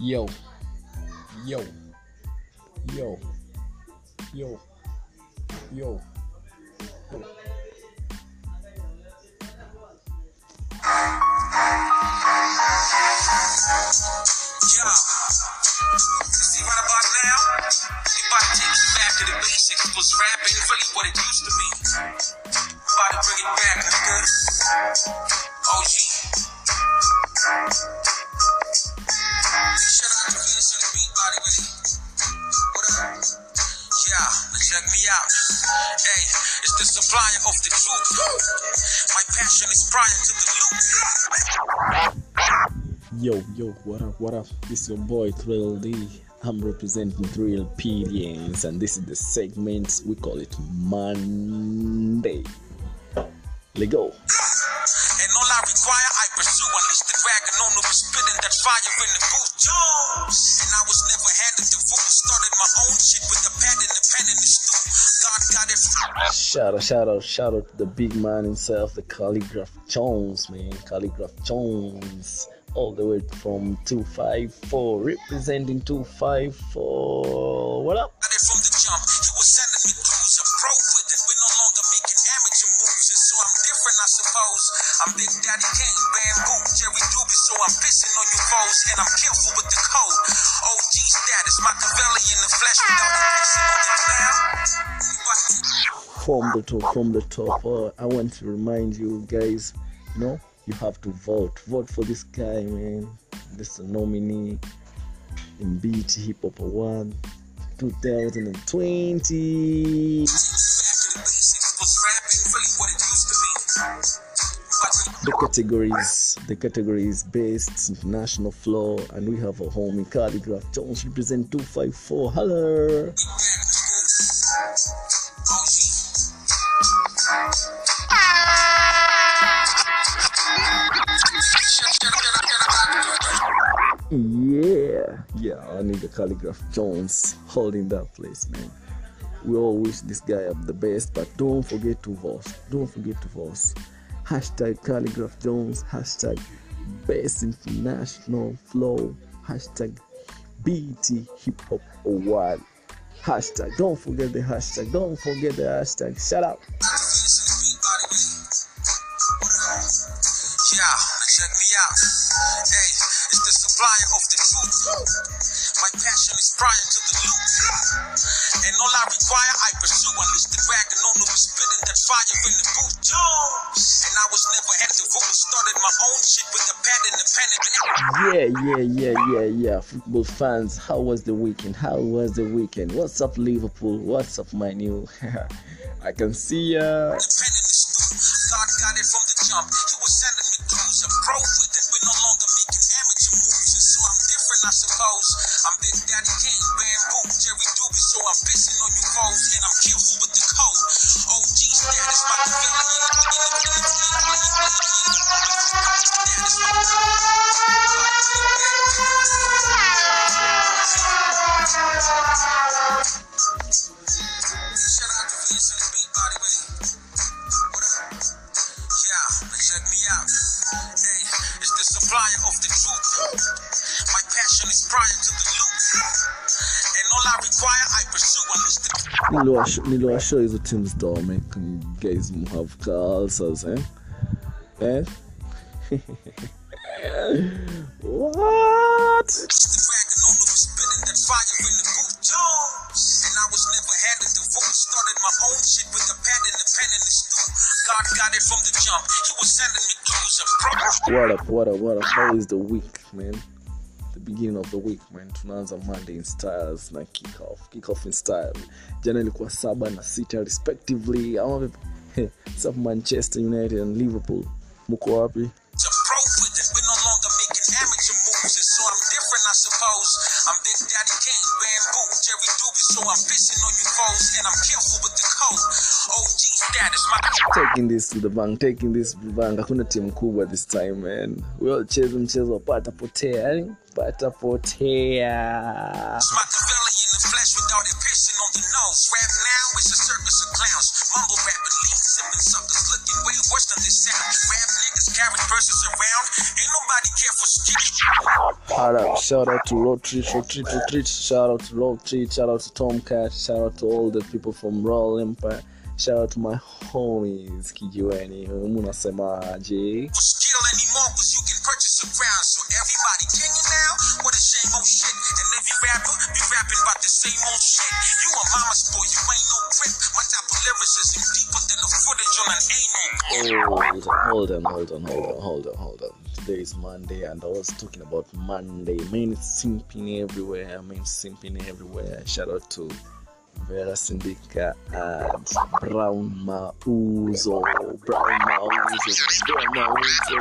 Yo, yo, yo, yo, yo. yo. You. The supplier of the truth. My passion is prior to the loop. Yo, yo, what up, what up? This is your boy Thrill D. I'm representing Thrill PDNs, and this is the segment we call it Monday. Let go. And all I require, I pursue. Unleash the dragon on spitting that fire in the booth. And I was never handed the Shout out, shout out, shout out to the big man himself, the Khaligraph Jones, man. Khaligraph Jones. All the way from 254, representing 254. What up? from the jump. He was sending me clues. A with it. We're no longer making amateur moves. So I'm different, I suppose. I'm Big Daddy Kane, Bamboo, Jerry Doobie. So I'm pissing on you foes. And I'm careful with the to from the top. Uh, I want to remind you guys, you know, you have to vote. Vote for this guy, man. This nominee in BT Hip Hop Award 2020. the categories, the categories based international flow, and we have a homie Khaligraph Jones represent 254. Hello. Yeah, yeah, I need the Khaligraph Jones holding that place, man. We all wish this guy up the best, but don't forget to vote. Don't forget to vote. Hashtag Khaligraph Jones, hashtag Best International Flow, hashtag BT Hip Hop Award. Hashtag, don't forget the hashtag, don't forget the hashtag. Shout out. Yeah, check me out. Hey, it's the supplier of the truth. My passion is prior to the loop. And all I require, I pursue. Unleash the dragon on the spitting that fire in the booth. And I was never at the rule. Started my own shit with a pad and a pen. Yeah, yeah, yeah, yeah, yeah. Football fans, how was the weekend? How was the weekend? What's up, Liverpool? What's up, my new? I can see ya. the pen in the stew. God got it from the jump. He was sending me clues. A pro with it. We're no longer I'm suppose. I'm Big Daddy Kane, Bamboo, Jerry Doobie. So I'm pissing on you foes. And I'm careful with the code. OG status, in the- in from the jump. He was sending me clues. A pro. what up what up what up how is the week man the beginning of the week man tunaanza monday in styles na kick off kick off in style jana ilikuwa saba na sita respectively ama vipi? What's up manchester united and liverpool muko wapi a pro with it. We're no longer making amateur moves, and so I'm different, I suppose. I'm Big Daddy Kane, Bamboo, Jerry Doobie, so I'm pissing on you foes, and I'm careful with the code. OG status, my taking this to the bank taking this to the bank hakuna timu kubwa this time man we all cheze mchezo wa pata potea eh? yani pata potea in the flesh without it piercing on the nose. Rap now is a circus of clowns. Mumble rapidly, sipping suckers looking way worse than this sound. Rap niggas carry purses around. Ain't nobody care for ski. Shout out, Shout out to Road Treat, Road Treat, Road Treat. Shout out to Road Treat. Shout out to Tomcat. Shout out to all the people from Royal Empire. Shout out to my homies kijiweni munasemaje for skill you can purchase a crown so everybody can you now? What a shame oh shit. And every rapper be rapping about the same old shit. You a mama's boy you ain't no grip my type of lyricism deeper than the footage on an anal oh, hold on hold on hold on hold on hold on today is monday and i was talking about monday. Man simping everywhere man simping everywhere. Shout out to Vera Brown Mauzo. Brown Mauzo. Brown Mauzo.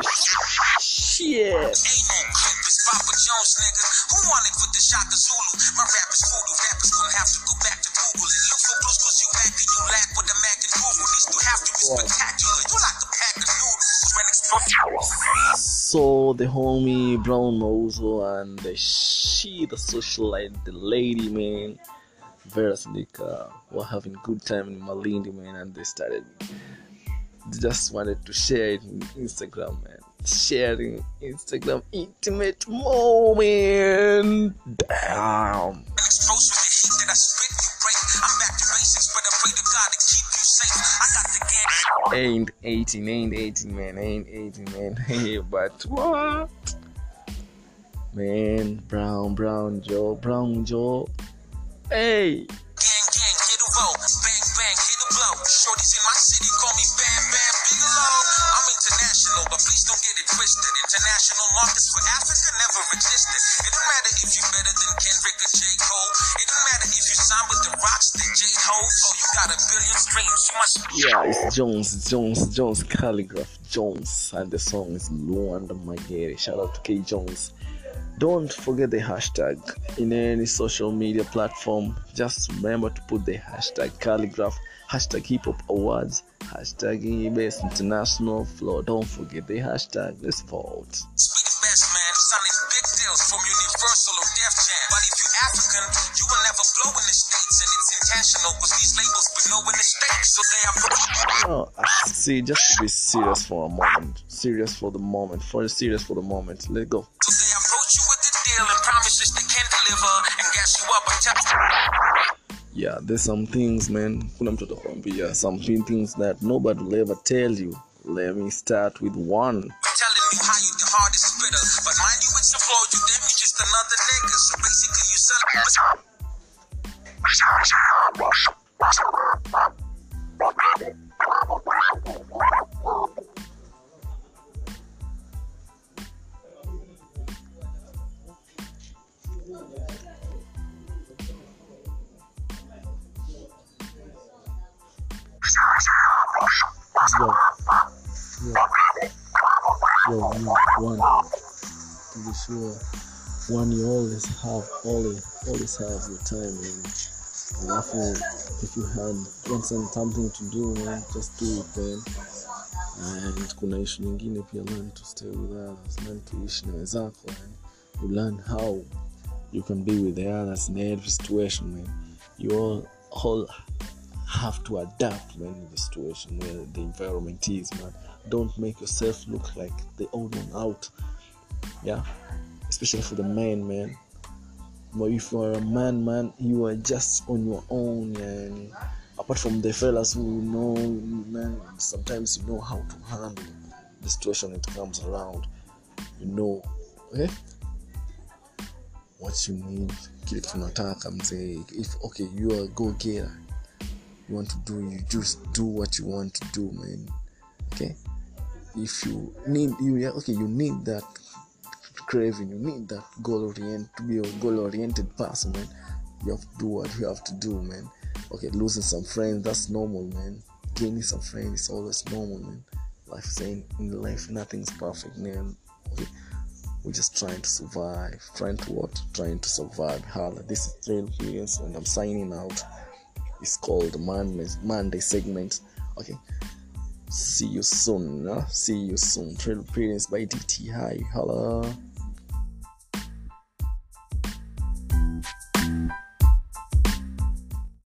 Shit. It's Papa Jones. Who wanted with the Shaka Zulu? My rap is voodoo. Rappers gonna have to go back to Google and look for blues cause you and you lack with the Mac and Google. Have to be spectacular. You like a pack of noodles when explosive. So the homie Brown Mauzo and the she, the socialite, the lady man, Vera Sidika uh, were having good time in Malindi man, and they started. They just wanted to share it in Instagram man, sharing Instagram intimate moment. Damn. Exposed with the heat that I spit, you break. I'm back to basics, but I pray to God to keep you safe. I got the game. ain't 18 ain't 18 man ain't 18 man hey but what man brown brown joe brown joe hey Gang, gang, hit a roll. Bang, bang, hit a blow. Shorties in my city call me Bam Bam Bigelow. I'm international, but please don't get it twisted. International markets for Africa never existed. It don't matter if you're better than Kendrick or J. Cole. It don't matter if you sign with the rocks, the J. Ho. Oh, you got a billion streams. You must yeah it's jones jones jones khaligraph jones and the song is luanda magere shout out to k jones don't forget the hashtag in any social media platform just remember to put the hashtag khaligraph hashtag hip hop awards hashtag best international flow don't forget the hashtag let's vote the best, man. Signing big deals from Universal or Def Jam. But if you're African, you will never blow in the States. And it's intentional, cause these labels below in the States. So they are. I- see, just to be serious for a moment. Serious for the moment. For serious for the moment. Let's go. So Yeah, there's some things, man. Some things that nobody will ever tell you. Let me start with one. telling you one. To be sure, one you always have, always, always have your time, man. Alafu, if you had want some- something to do, man, just do it, man. And kuna issue nyingine pia, learn to stay with others, learn to ishi na wenzako. You learn how you can be with the others in every situation, man. You all, all have to adapt man in the situation where the environment is man don't make yourself look like the old one out. Yeah? Especially for the man man. But if you are a man man you are just on your own and apart from the fellas who know man sometimes you know how to handle the situation it comes around. You know eh? what you need. Kile tunataka mzee. If okay you are go getter you want to do you just do what you want to do man if you need you yeah, okay you need that craving you need that goal oriented to be a goal oriented person man you have to do what you have to do man okay losing some friends that's normal man gaining some friends is always normal man life is ain't in life nothing's perfect man okay we're just trying to survive trying to what trying to survive Hala. this is trail experience and i'm signing out it's called Monday segment. Okay. See you soon. See you soon. Trail Experience by DT. Hi. Hello.